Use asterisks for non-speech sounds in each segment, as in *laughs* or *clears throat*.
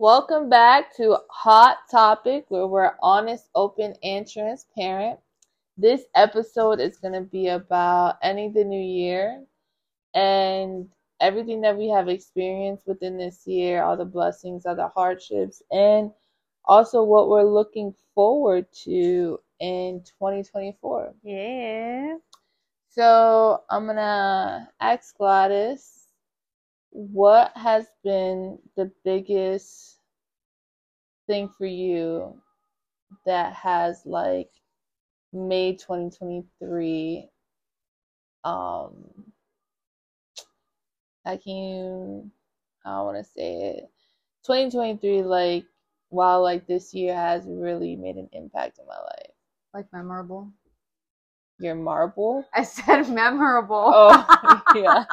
Welcome back to Hot Topic, where we're honest, open, and transparent. This episode is going to be about ending the new year and everything that we have experienced within this year, all the blessings, all the hardships, and also what we're looking forward to in 2024. Yeah. So I'm going to ask Gladys what has been the biggest thing for you that has like made 2023 um I can I want to say it 2023 like while like this year has really made an impact in my life Like memorable. your marble I said *laughs* memorable. oh *laughs* yeah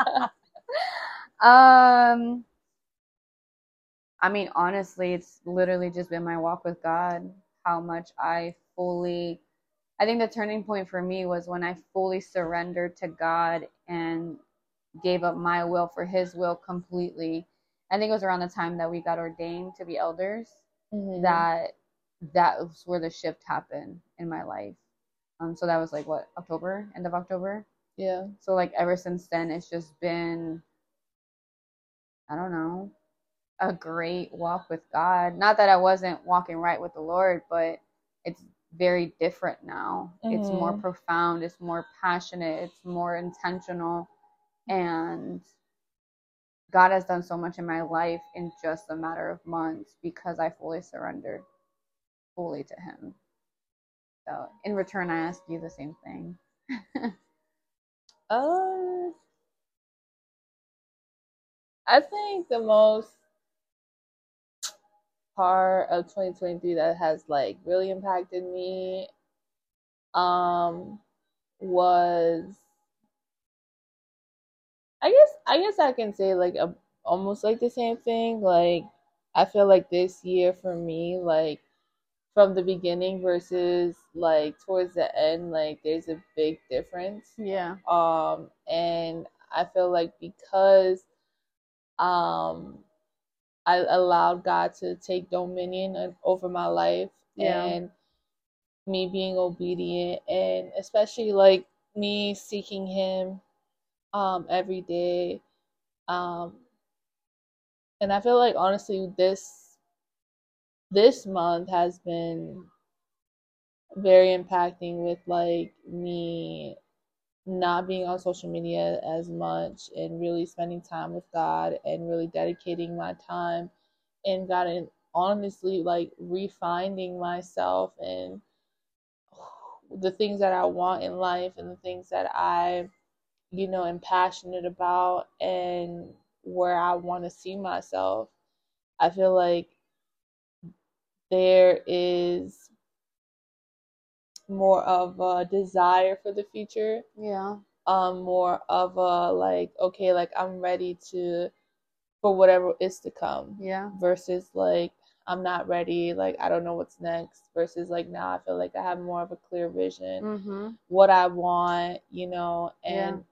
Um I mean honestly it's literally just been my walk with God how much I fully I think the turning point for me was when I fully surrendered to God and gave up my will for his will completely. I think it was around the time that we got ordained to be elders Mhm. that that was where the shift happened in my life. Um so that was like what October, end of October. yeah So like ever since then, it's just been, I don't know, a great walk with God. Not that I wasn't walking right with the Lord, but it's very different now. It's more Mhm. profound. It's more passionate. It's more intentional, and God has done so much in my life in just a matter of months because I fully surrendered fully to Him. So in return, I ask you the same thing. *laughs* Um, I think the most part of 2023 that has like really impacted me um was I guess I guess I can say like a almost like the same thing like I feel like this year for me like from the beginning versus like towards the end like there's a big difference Yeah. um and i feel like because um i allowed god to take dominion over my life Yeah. and me being obedient and especially like me seeking him um every day um and i feel like honestly this this month has been very impacting with like me not being on social media as much and really spending time with God and really dedicating my time and God and honestly like refining myself and the things that I want in life and the things that I you know am passionate about and where I want to see myself. I feel like there is more of a desire for the future Yeah. um more of a like okay like i'm ready to for whatever is to come Yeah. versus like i'm not ready like i don't know what's next versus like now i feel like i have more of a clear vision Mm-hmm. what i want you know and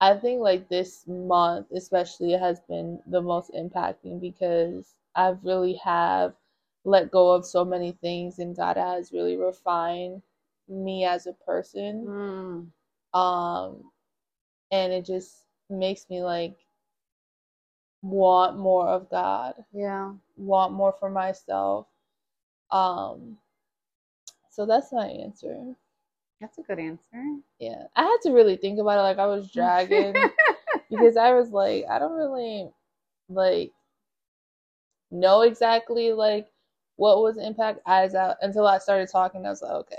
i think like this month especially has been the most impacting because i've really have let go of so many things and god has really refined me as a person Mm. um and it just makes me like want more of god Yeah. want more for myself um so that's my answer That's a good answer. yeah i had to really think about it like i was dragging *laughs* because i was like i don't really like know exactly like what was the impact as I, until i started talking i was like okay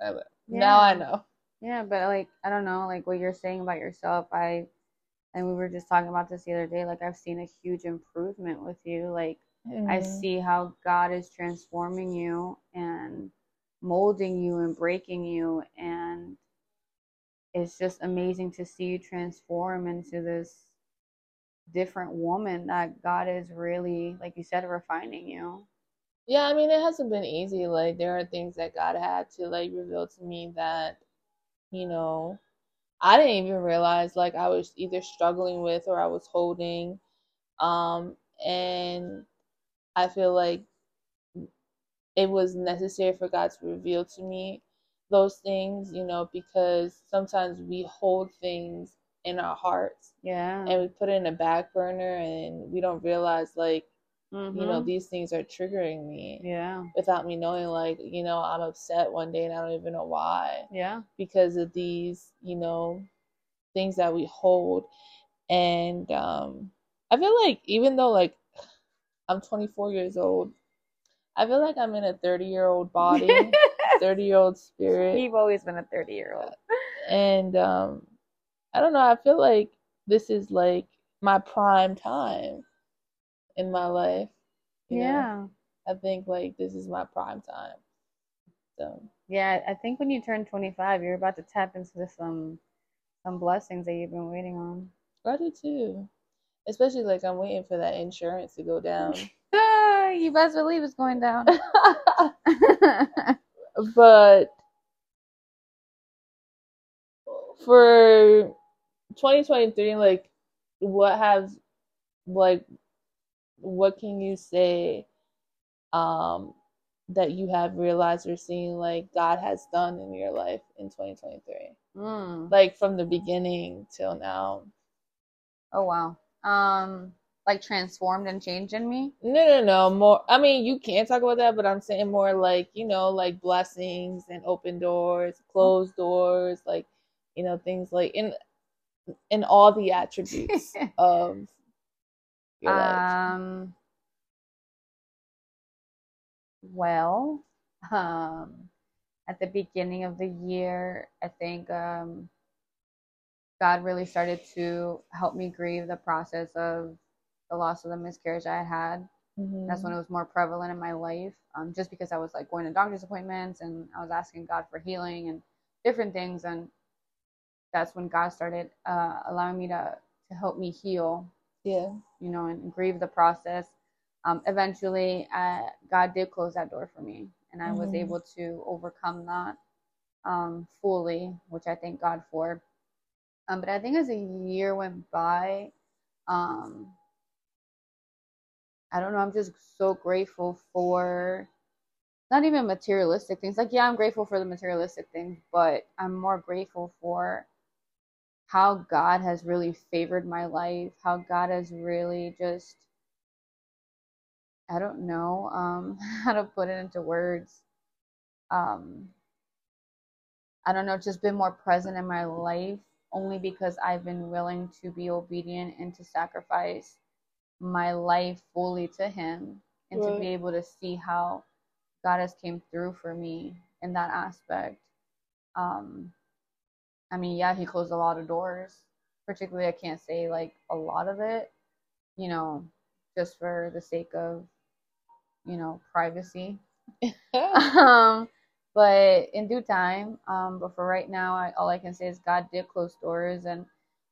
I- now i know Yeah, but like I don't know, like what you're saying about yourself, I and we were just talking about this the other day, like I've seen a huge improvement with you. Like I Mhm. see how God is transforming you and molding you and breaking you and it's just amazing to see you transform into this different woman that God is really, like you said, refining you. Yeah, I mean, it hasn't been easy. Like, there are things that God had to like reveal to me that, you know, I didn't even realize like I was either struggling with or I was holding. Um, and I feel like it was necessary for God to reveal to me those things, you know, because sometimes we hold things in our hearts Yeah. and we put it in a back burner and we don't realize like, you know, these things are triggering me Yeah. without me knowing like, you know, I'm upset one day and I don't even know why Yeah. because of these, you know, things that we hold. And um I feel like even though like I'm 24 years old, I feel like I'm in a 30 year old body, *laughs* 30 year old spirit. You've always been a 30 year old. And um I don't know, I feel like this is like my prime time in my life. you know? Yeah. I think like this is my prime time. So Yeah. I think when you turn 25, you're about to tap into some some blessings that you've been waiting on. I do too. Especially like I'm waiting for that insurance to go down. *laughs* Ah, you best believe it's going down. *laughs* but for 2023 like what has like what can you say um that you have realized or seen like God has done in your life in 2023 Mm. like from the beginning till now Oh wow. Um, like transformed and changed in me. no no no more I mean you can talk about that but I'm saying more like you know like blessings and open doors closed doors like you know things like in in all the attributes *laughs* of your life. Um, well, um, at the beginning of the year, I think um, God really started to help me grieve the process of the loss of the miscarriage I had. That's when it was more prevalent in my life, um, just because I was like going to doctor's appointments and I was asking God for healing and different things, and that's when God started uh, allowing me to to help me heal yeah you know, and grieve the process. Um, eventually, uh, God did close that door for me, and I was Mhm. able to overcome that um, fully, which I thank God for. Um, but I think as a year went by, um, I don't know, I'm just so grateful for not even materialistic things. Like, yeah, I'm grateful for the materialistic things, but I'm more grateful for how God has really favored my life, how God has really just I don't know um *laughs* how to put it into words. Um I don't know, just been more present in my life only because I've been willing to be obedient and to sacrifice my life fully to him and to be able to see how God has came through for me in that aspect. Um I mean, yeah, he closed a lot of doors. Particularly, I can't say like a lot of it, you know, just for the sake of, you know, privacy. *laughs* um, but in due time, um, but for right now, I, all I can say is God did close doors and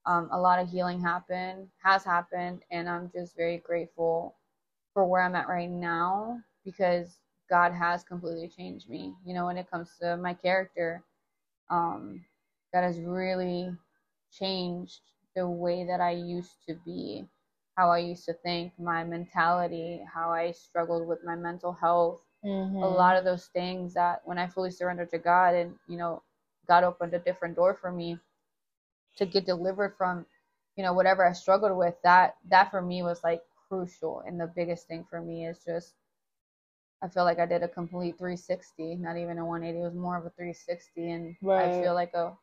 um, a lot of healing happened, has happened, and I'm just very grateful for where I'm at right now because God has completely changed me. You know, when it comes to my character, um, God has really changed the way that I used to be, how I used to think, my mentality, how I struggled with my mental health, Mhm. a lot of those things that when I fully surrendered to God and, you know, God opened a different door for me to get delivered from, you know, whatever I struggled with, that that for me was like crucial. And the biggest thing for me is just I feel like I did a complete 360, not even a 180. It was more of a 360 and I feel like a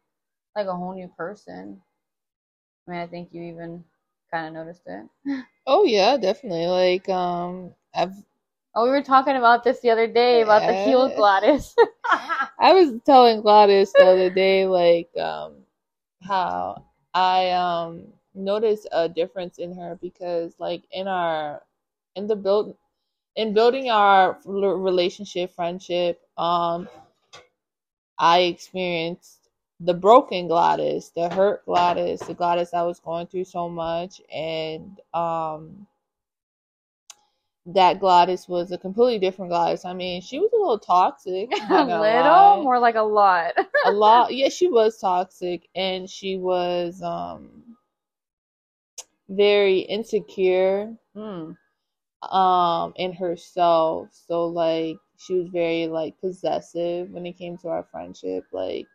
like a whole new person. I mean, I think you even kind of noticed it. *laughs* oh yeah definitely like um I've Oh, we were talking about this the other day about the heel Yeah. Gladys. *laughs* I was telling Gladys the other day, like, um, how I um noticed a difference in her because, like, in our in the build in building our relationship, friendship, um, I experienced the broken Gladys, the hurt Gladys, the Gladys that was going through so much, and um. That Gladys was a completely different Gladys. I mean, she was a little toxic. *laughs* a little, lie more like a lot. a lot *laughs* yeah she was toxic and she was um very insecure Hmm. um in herself. So like she was very like possessive when it came to our friendship. Like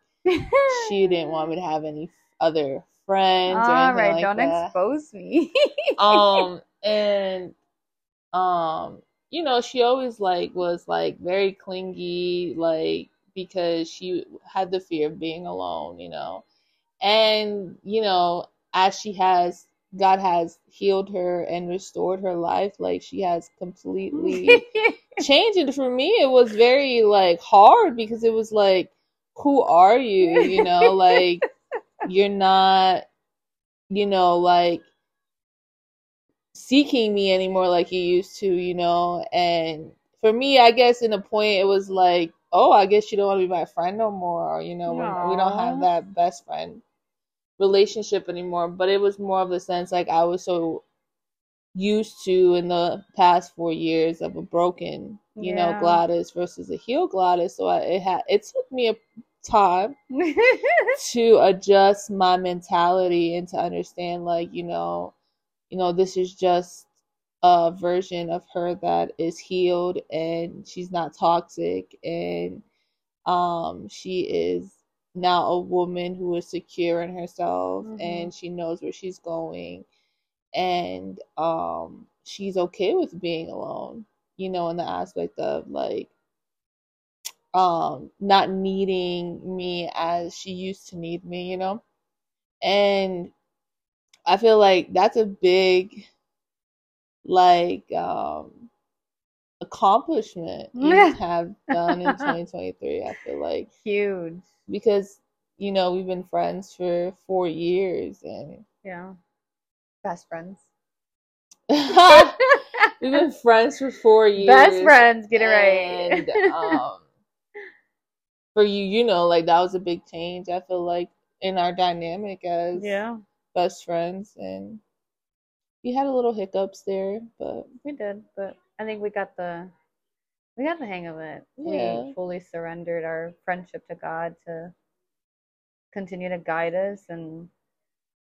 she didn't want me to have any other friends or anything right, like don't that. expose me. *laughs* um and um you know she always like was like very clingy like because she had the fear of being alone you know and you know as she has god has healed her and restored her life like she has completely *laughs* changed and for me it was very like hard because it was like who are you? You know *laughs* like you're not you know like seeking me anymore like you used to you know? And for me i guess in a point it was like oh i guess you don't want to be my friend no more you know we're, we don't have that best friend relationship anymore. But it was more of the sense like i was so used to in the past four years of a broken you know Yeah. gladys versus a healed gladys. So I, it had it took me a time *laughs* to adjust my mentality and to understand like you know you know this is just a version of her that is healed and she's not toxic and um she is now a woman who is secure in herself Mhm. and she knows where she's going and um she's okay with being alone you know in the aspect of like um not needing me as she used to need me you know and i feel like that's a big like um accomplishment you have done in *laughs* 2023 i feel like Huge. because you know we've been friends for four years and Yeah. Best friends. *laughs* we've been friends for four years Best friends, get it right. and um for you you know like that was a big change i feel like in our dynamic as yeah, best friends and we had a little hiccups there but we did, but I think we got the we got the hang of it. Yeah. We fully surrendered our friendship to God to continue to guide us and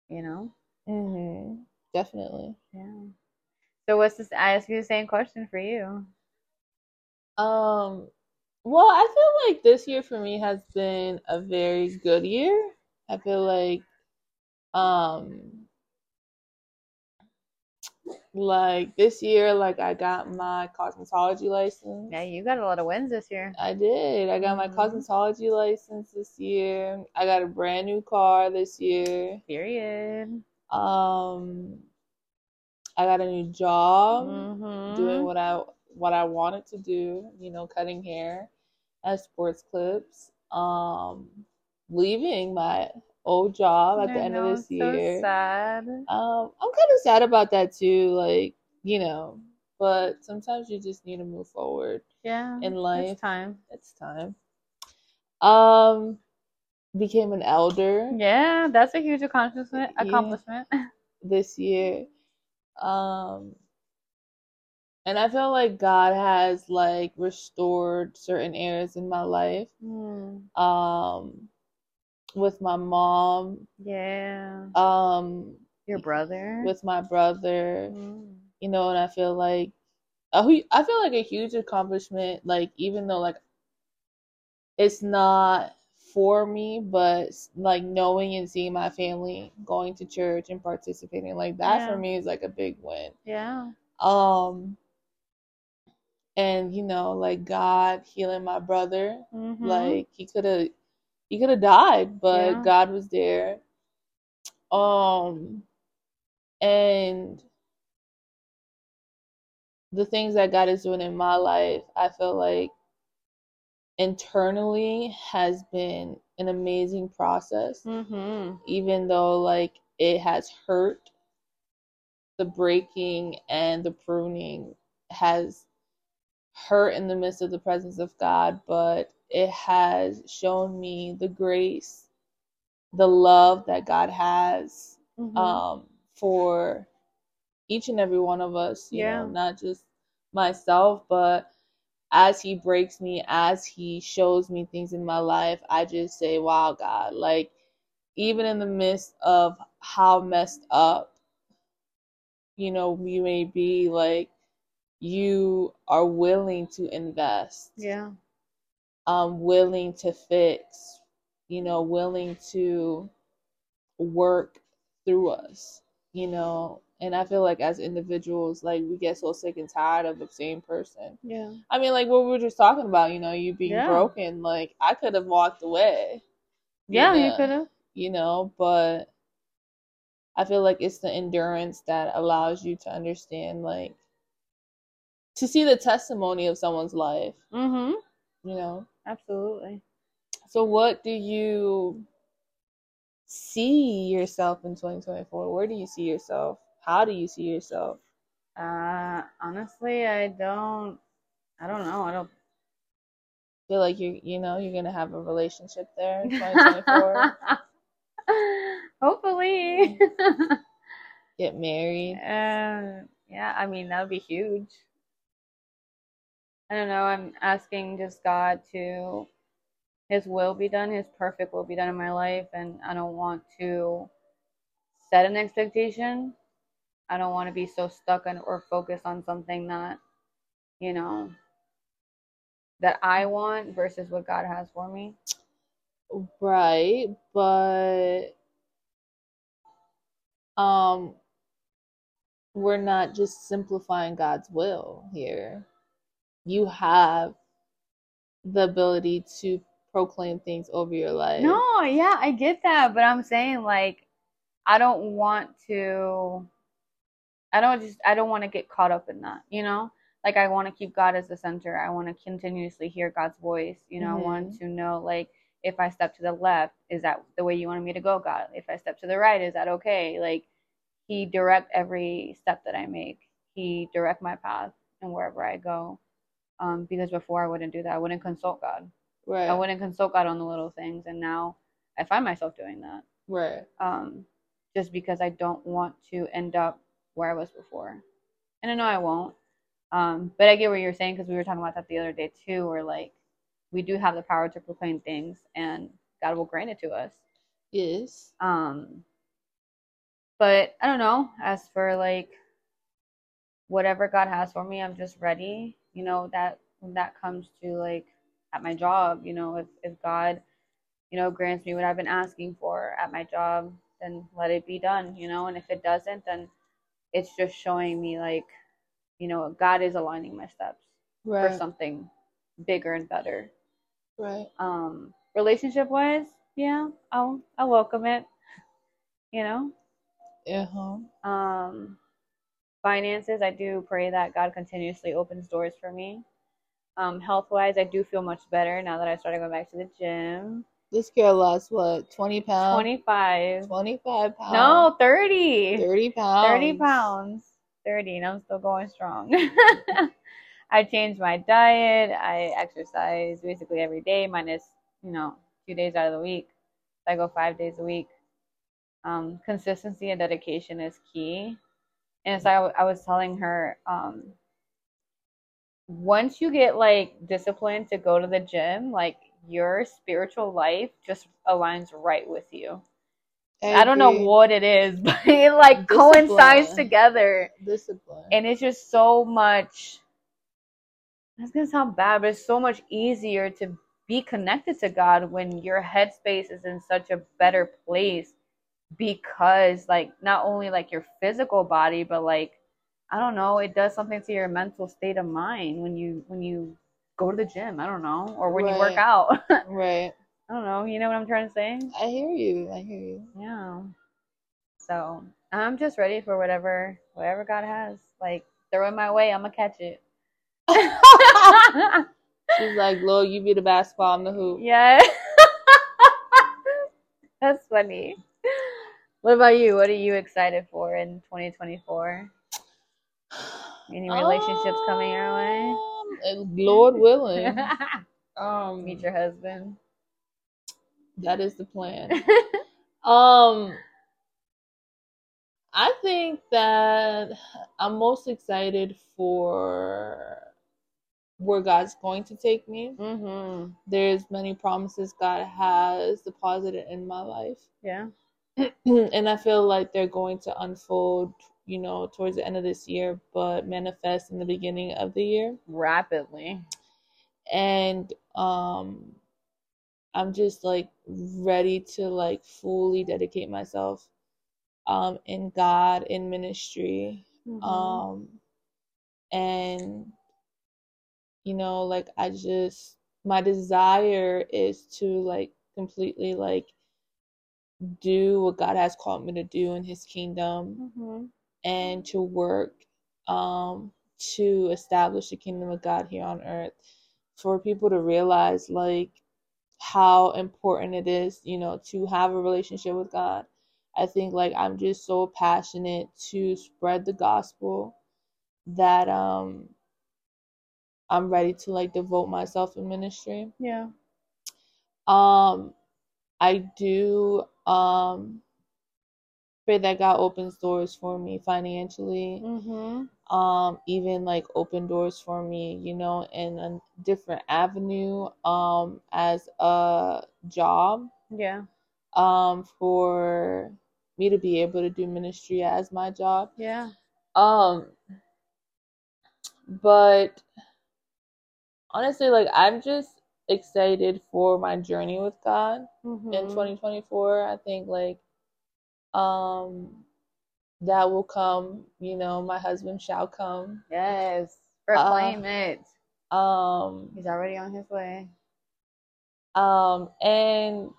you know, hmm definitely yeah. So what's this I ask you the same question for you. um well i feel like this year for me has been a very good year i feel like um like this year like i got my cosmetology license Yeah, you got a lot of wins this year. I did. I got my Mhm. cosmetology license this year. I got a brand new car this year. Period. Um, I got a new job, Mhm. doing what I what I wanted to do. You know, cutting hair at Sports Clips. Um, leaving my old job at the I end know, of this so year. sad. Um, I'm kind of sad about that too. Like, you know, but sometimes you just need to move forward. Yeah. in life. It's time. It's time. Um, became an elder Yeah, that's a huge accomplishment. Yeah. Accomplishment. *laughs* this year. Um, and I feel like God has like restored certain areas in my life. Mm, Um, with my mom, yeah. um, Your brother. with my brother, Mm. you know, and I feel like a I feel like a huge accomplishment, like even though like it's not for me, but like knowing and seeing my family going to church and participating like that Yeah. for me is like a big win. Yeah. Um and you know, like God healing my brother, Mhm. like he could have he could have died, but Yeah. God was there. Um and the things that God is doing in my life, I feel like internally has been an amazing process. Mhm. Even though like it has hurt, the breaking and the pruning has hurt in the midst of the presence of God, but it has shown me the grace, the love that God has Mhm. um, for each and every one of us, you Yeah. know, not just myself, but as he breaks me, as he shows me things in my life, I just say, wow, God, like, even in the midst of how messed up, you know, we may be, like, you are willing to invest Yeah. um willing to fix you know willing to work through us you know and i feel like as individuals like we get so sick and tired of the same person Yeah. i mean like what we were just talking about you know you being Yeah. broken like i could have walked away Yeah, you Yeah. could have. you know but i feel like it's the endurance that allows you to understand like to see the testimony of someone's life Mm-hmm. you know Absolutely. so what do you see yourself in 2024 where do you see yourself how do you see yourself Uh, honestly, I don't. I don't know. I don't. feel like you you know you're gonna have a relationship there in 2024 *laughs* Hopefully. get married uh, *laughs* yeah, I mean that would be huge. I don't know. I'm asking just God to His will be done, His perfect will be done in my life, and I don't want to set an expectation. I don't want to be so stuck on or focused on something that, you know, that I want versus what God has for me. right but um we're not just simplifying God's will here you have the ability to proclaim things over your life No, yeah, I get that, but I'm saying like I don't want to I don't just I don't want to get caught up in that, you know? Like I want to keep God as the center. I want to continuously hear God's voice, you know? I want mm-hmm. to know like if I step to the left, is that the way you wanted me to go, God? If I step to the right, is that okay? Like he direct every step that I make. He direct my path and wherever I go. Um, because before I wouldn't do that. I wouldn't consult God. right I wouldn't consult God on the little things, and now I find myself doing that. right Um, just because I don't want to end up where I was before, and I know I won't. Um, but I get what you're saying because we were talking about that the other day too, where like we do have the power to proclaim things, and God will grant it to us. yes Um, but I don't know. As for like whatever God has for me, I'm just ready. You know that when that comes to like at my job, you know, if if God, you know, grants me what I've been asking for at my job, then let it be done. You know, and if it doesn't, then it's just showing me like, you know, God is aligning my steps right. for something bigger and better. Right. Um relationship wise yeah i'll i'll welcome it you know? Uh-huh um finances i do pray that god continuously opens doors for me. Um health wise i do feel much better now that i started going back to the gym. This girl lost what 20 pounds? 25 25 pounds. No 30 30 pounds. 30 pounds. 30 and i'm still going strong. *laughs* I changed my diet. I exercise basically every day minus you know two days out of the week. I go five days a week. Um, consistency and dedication is key and so I, I was telling her um, once you get like disciplined to go to the gym like your spiritual life just aligns right with you. I don't know what it is, *laughs* but it like coincides together. discipline. And it's just so much that's gonna sound bad, but it's so much easier to be connected to God when your headspace is in such a better place because like not only like your physical body, but like I don't know, it does something to your mental state of mind when you when you go to the gym, I don't know, or when you work out. *laughs* right I don't know, you know what I'm trying to say? i hear you i hear you Yeah. So I'm just ready for whatever whatever God has. Like throw it my way, I'm gonna catch it. *laughs* she's like lord you be the basketball i'm the hoop yeah. *laughs* That's funny. What about you? What are you excited for in 2024? Any relationships coming your way? Um, lord willing *laughs* um Meet your husband. that is the plan *laughs* Um, I think that I'm most excited for where God's going to take me. mhm. There's many promises God has deposited in my life, Yeah. *clears throat* and I feel like they're going to unfold you know, towards the end of this year, but manifest in the beginning of the year. Rapidly. And um I'm just like ready to like fully dedicate myself um in God in ministry. Mhm. Um and you know, like I just my desire is to like completely like do what God has called me to do in his kingdom Mhm. and to work um to establish the kingdom of God here on earth for people to realize like how important it is, you know, to have a relationship with God. I think like I'm just so passionate to spread the gospel that um I'm ready to like devote myself in ministry. Yeah. Um I do um pray that God opens doors for me financially. Mhm. Um even like open doors for me, you know, in a different avenue um as a job Yeah. um for me to be able to do ministry as my job. Yeah. Um but honestly like I'm just excited for my journey with God Mhm. in 2024. I think like um that will come, you know, my husband shall come. Yes. Proclaim it. Um He's already on his way. um and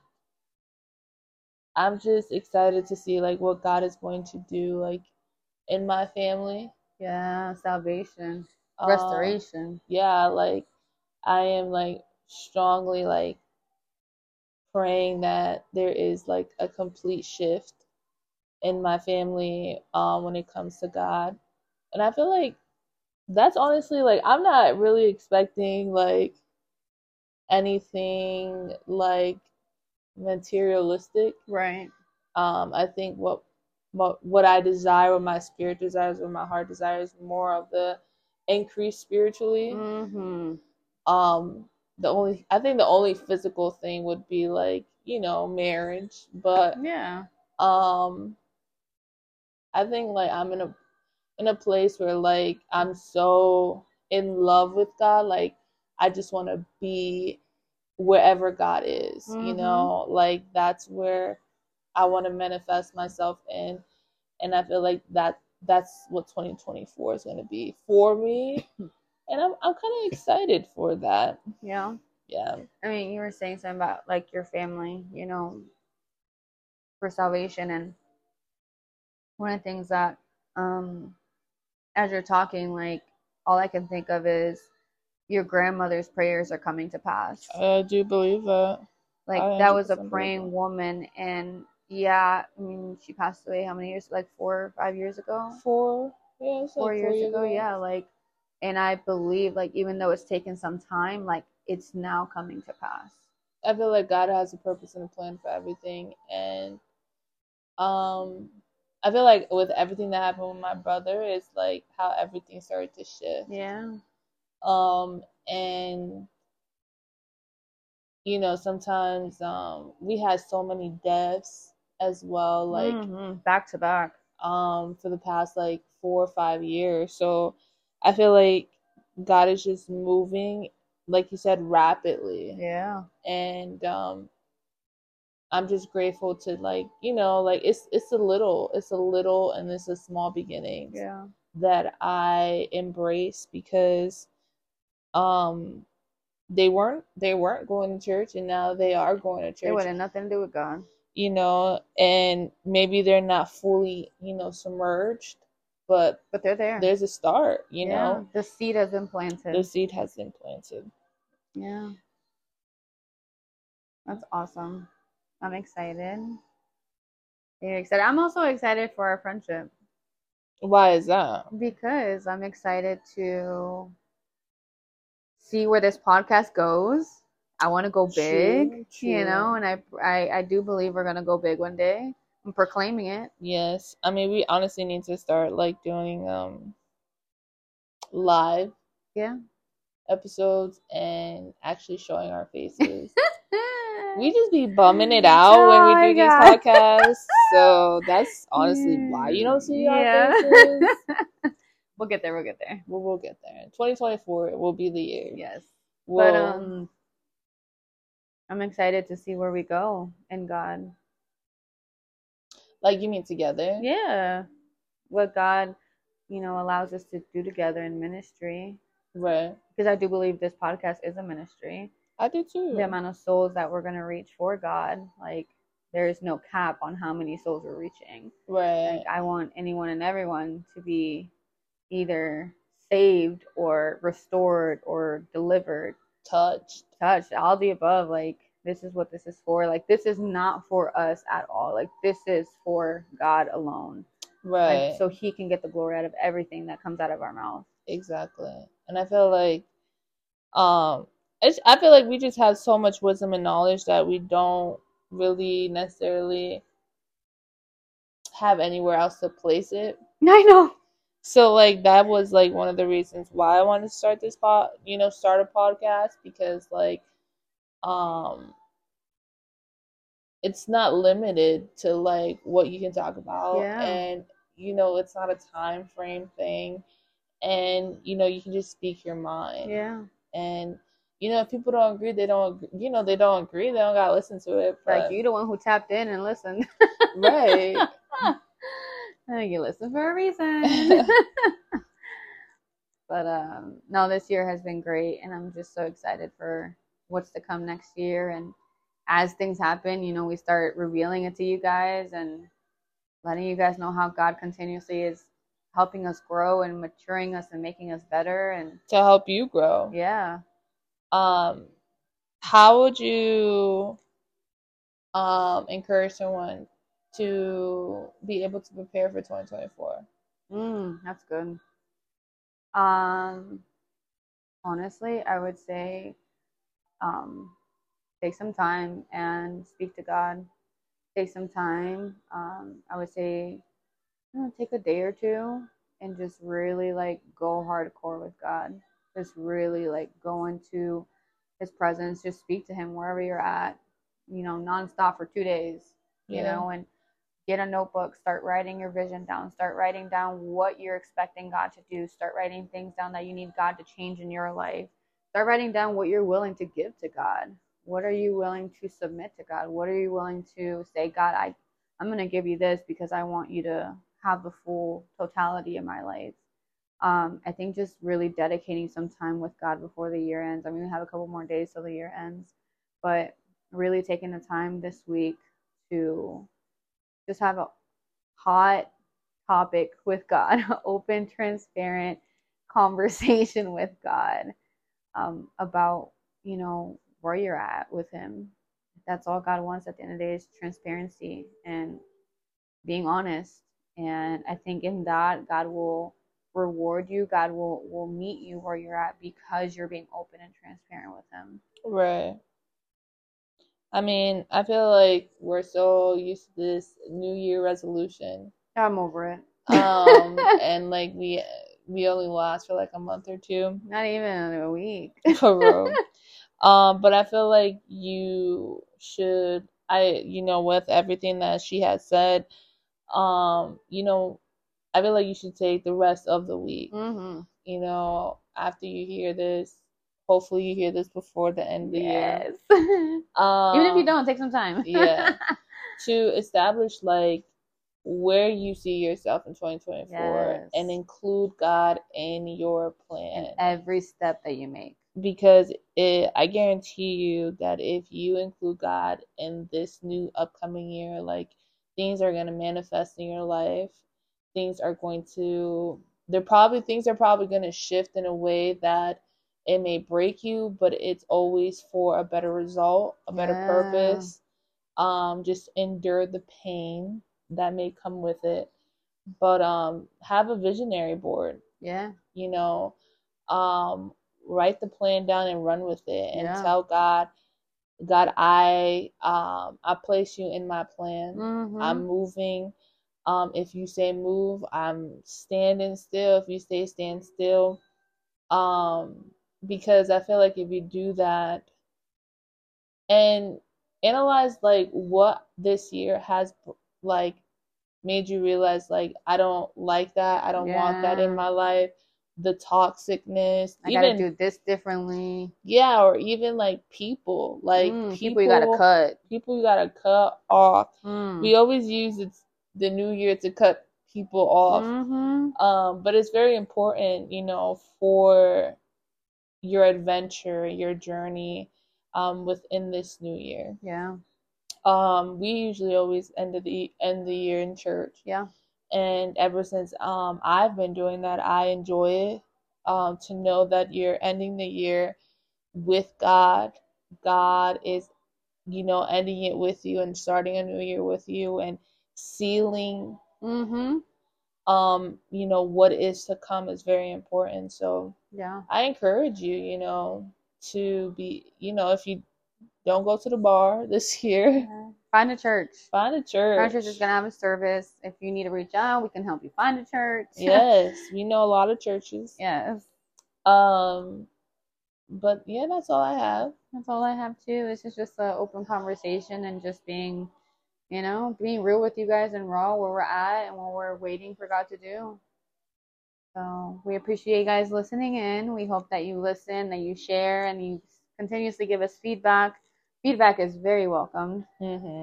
I'm just excited to see like what God is going to do like in my family. Yeah. Salvation. Um, Restoration. yeah, like I am like strongly like praying that there is like a complete shift in my family um when it comes to God. And I feel like that's honestly like I'm not really expecting like anything like materialistic. Right. Um I think what what what I desire, what my spirit desires, what my heart desires more of the increase spiritually. Mhm. um the only i think the only physical thing would be like you know marriage but Yeah. um i think like i'm in a in a place where like i'm so in love with god like i just want to be wherever god is you Mhm. know like that's where i want to manifest myself in and i feel like that that's what 2024 is going to be for me *laughs* and i'm, I'm kind of excited for that Yeah. yeah I mean, you were saying something about like your family, you know, for salvation. And one of the things that, um, as you're talking, like all I can think of is your grandmother's prayers are coming to pass. I do believe that. Like I that was a praying woman, and yeah, I mean, she passed away how many years? Like four or five years ago. Four, yeah, it's like four years ago yeah like and i believe like even though it's taken some time like it's now coming to pass I feel like God has a purpose and a plan for everything, and um, I feel like with everything that happened with my brother, it's like how everything started to shift. yeah Um, and you know, sometimes um, we had so many deaths as well, like Mhm. back to back um for the past like four or five years. So I feel like God is just moving, like you said, rapidly. yeah. And um I'm just grateful to like, you know, like it's it's a little, it's a little and it's a small beginnings yeah. that I embrace because um they weren't they weren't going to church and now they are going to it church. would have nothing to do with god. You know, and maybe they're not fully, you know, submerged, but but they're there. there's a start, you Yeah, know. the seed has been planted. The seed has been planted. yeah. That's awesome. I'm excited. You're excited. I'm also excited for our friendship. Why is that? because i'm excited to see where this podcast goes. I want to go big True, you know and I, I i do believe we're gonna go big one day i'm proclaiming it Yes. I mean, we honestly need to start like doing um live yeah episodes and actually showing our faces. *laughs* we just be bumming it out Oh when we do these God. podcasts. So *laughs* that's honestly why you don't see our Yeah. faces. *laughs* we'll get there. We'll get there. But we'll get there. 2024 will be the year. Yes. Well, But um, I'm excited to see where we go in God. Like you mean together? Yeah. What God, you know, allows us to do together in ministry. Right. Because I do believe this podcast is a ministry. I do too. The amount of souls that we're going to reach for God, like, there is no cap on how many souls we're reaching. right. Like, I want anyone and everyone to be either saved or restored or delivered, Touched. touched, all the above. Like, this is what this is for. Like, this is not for us at all. Like, this is for God alone. Right. Like, so He can get the glory out of everything that comes out of our mouth. Exactly. And I feel like um it's, I feel like we just have so much wisdom and knowledge that we don't really necessarily have anywhere else to place it. *laughs* I know. So like that was like one of the reasons why I wanted to start this pod, you know, start a podcast because like um it's not limited to like what you can talk about Yeah. and you know, it's not a time frame thing and you know, you can just speak your mind. Yeah. And you know, if people don't agree, they don't you know, they don't agree, they don't got to listen to it. Like, But, you the one who tapped in and listened. right. *laughs* You listen for a reason. *laughs* but um, no, this year has been great, and I'm just so excited for what's to come next year. And as things happen, you know, we start revealing it to you guys and letting you guys know how God continuously is helping us grow and maturing us and making us better. And to help you grow. yeah, um how would you um encourage someone to be able to prepare for 2024 Mm, that's good. Um, honestly, I would say, um, take some time and speak to God. Take some time. Um, I would say, you know, take a day or two and just really like go hardcore with God. Just really like go into His presence. Just speak to Him wherever you're at. You know, nonstop for two days. You Yeah. know, and get a notebook, start writing your vision down, start writing down what you're expecting God to do, start writing things down that you need God to change in your life. Start writing down what you're willing to give to God. What are you willing to submit to God? What are you willing to say, God, I, I'm going to give you this because I want you to have the full totality of my life. Um, I think just really dedicating some time with God before the year ends. I mean, we have a couple more days till the year ends, but really taking the time this week to just have a hot topic with God, *laughs* open, transparent conversation *laughs* with God um, about, you know, where you're at with Him. That's all God wants at the end of the day is transparency and being honest. And I think in that, God will reward you. God will will meet you where you're at because you're being open and transparent with Him. right i mean i feel like we're so used to this new year resolution I'm over it. um *laughs* and like we we only last for like a month or two Not even a week. for real. *laughs* Um, but I feel like you should, I, you know, with everything that she has said, um, you know, I feel like you should take the rest of the week. Mm-hmm. You know, after you hear this, hopefully you hear this before the end of the year. Yes. Um, *laughs* Even if you don't, take some time. yeah. *laughs* to establish like where you see yourself in 2024 Yes. and include God in your plan in every step that you make. Because it I guarantee you that if you include God in this new upcoming year, like things are gonna manifest in your life. Things are going to they're probably things are probably gonna shift in a way that it may break you, but it's always for a better result, a better Yeah. purpose. Um, just endure the pain that may come with it. But um have a visionary board Yeah. you know um write the plan down and run with it and Yeah. tell god god i um i place you in my plan Mm-hmm. i'm moving um if you say move i'm standing still if you say stand still um because i feel like if you do that and analyze like what this year has like made you realize like I don't like that. I don't want that in my life. The toxicness, I even gotta do this differently. yeah, or even like people, like Mm, people you gotta cut. people you gotta cut off. Mm. We always use it's the new year to cut people off. Mhm. Um, but it's very important, you know, for your adventure, your journey, um, within this new year. Yeah. Um, we usually always end of the end the year in church. Yeah. And ever since um I've been doing that, I enjoy it. Um, to know that you're ending the year with God. God is, you know, ending it with you and starting a new year with you and sealing Mhm. um, you know, what is to come is very important. So Yeah. I encourage you, you know, to be, you know, if you don't go to the bar *laughs* this year, Yeah. Find a church. find a church. Our church. is gonna have a service. If you need to reach out, we can help you find a church. *laughs* Yes, we know a lot of churches. yes. Um, but yeah, that's all I have. That's all I have too. This is just an open conversation and just being, you know, being real with you guys and raw where we're at and what we're waiting for God to do. So we appreciate you guys listening in. We hope that you listen, that you share, and you continuously give us feedback. Feedback is very welcome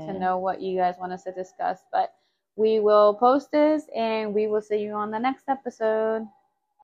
to Mm-hmm. know what you guys want us to discuss. But we will post this and we will see you on the next episode.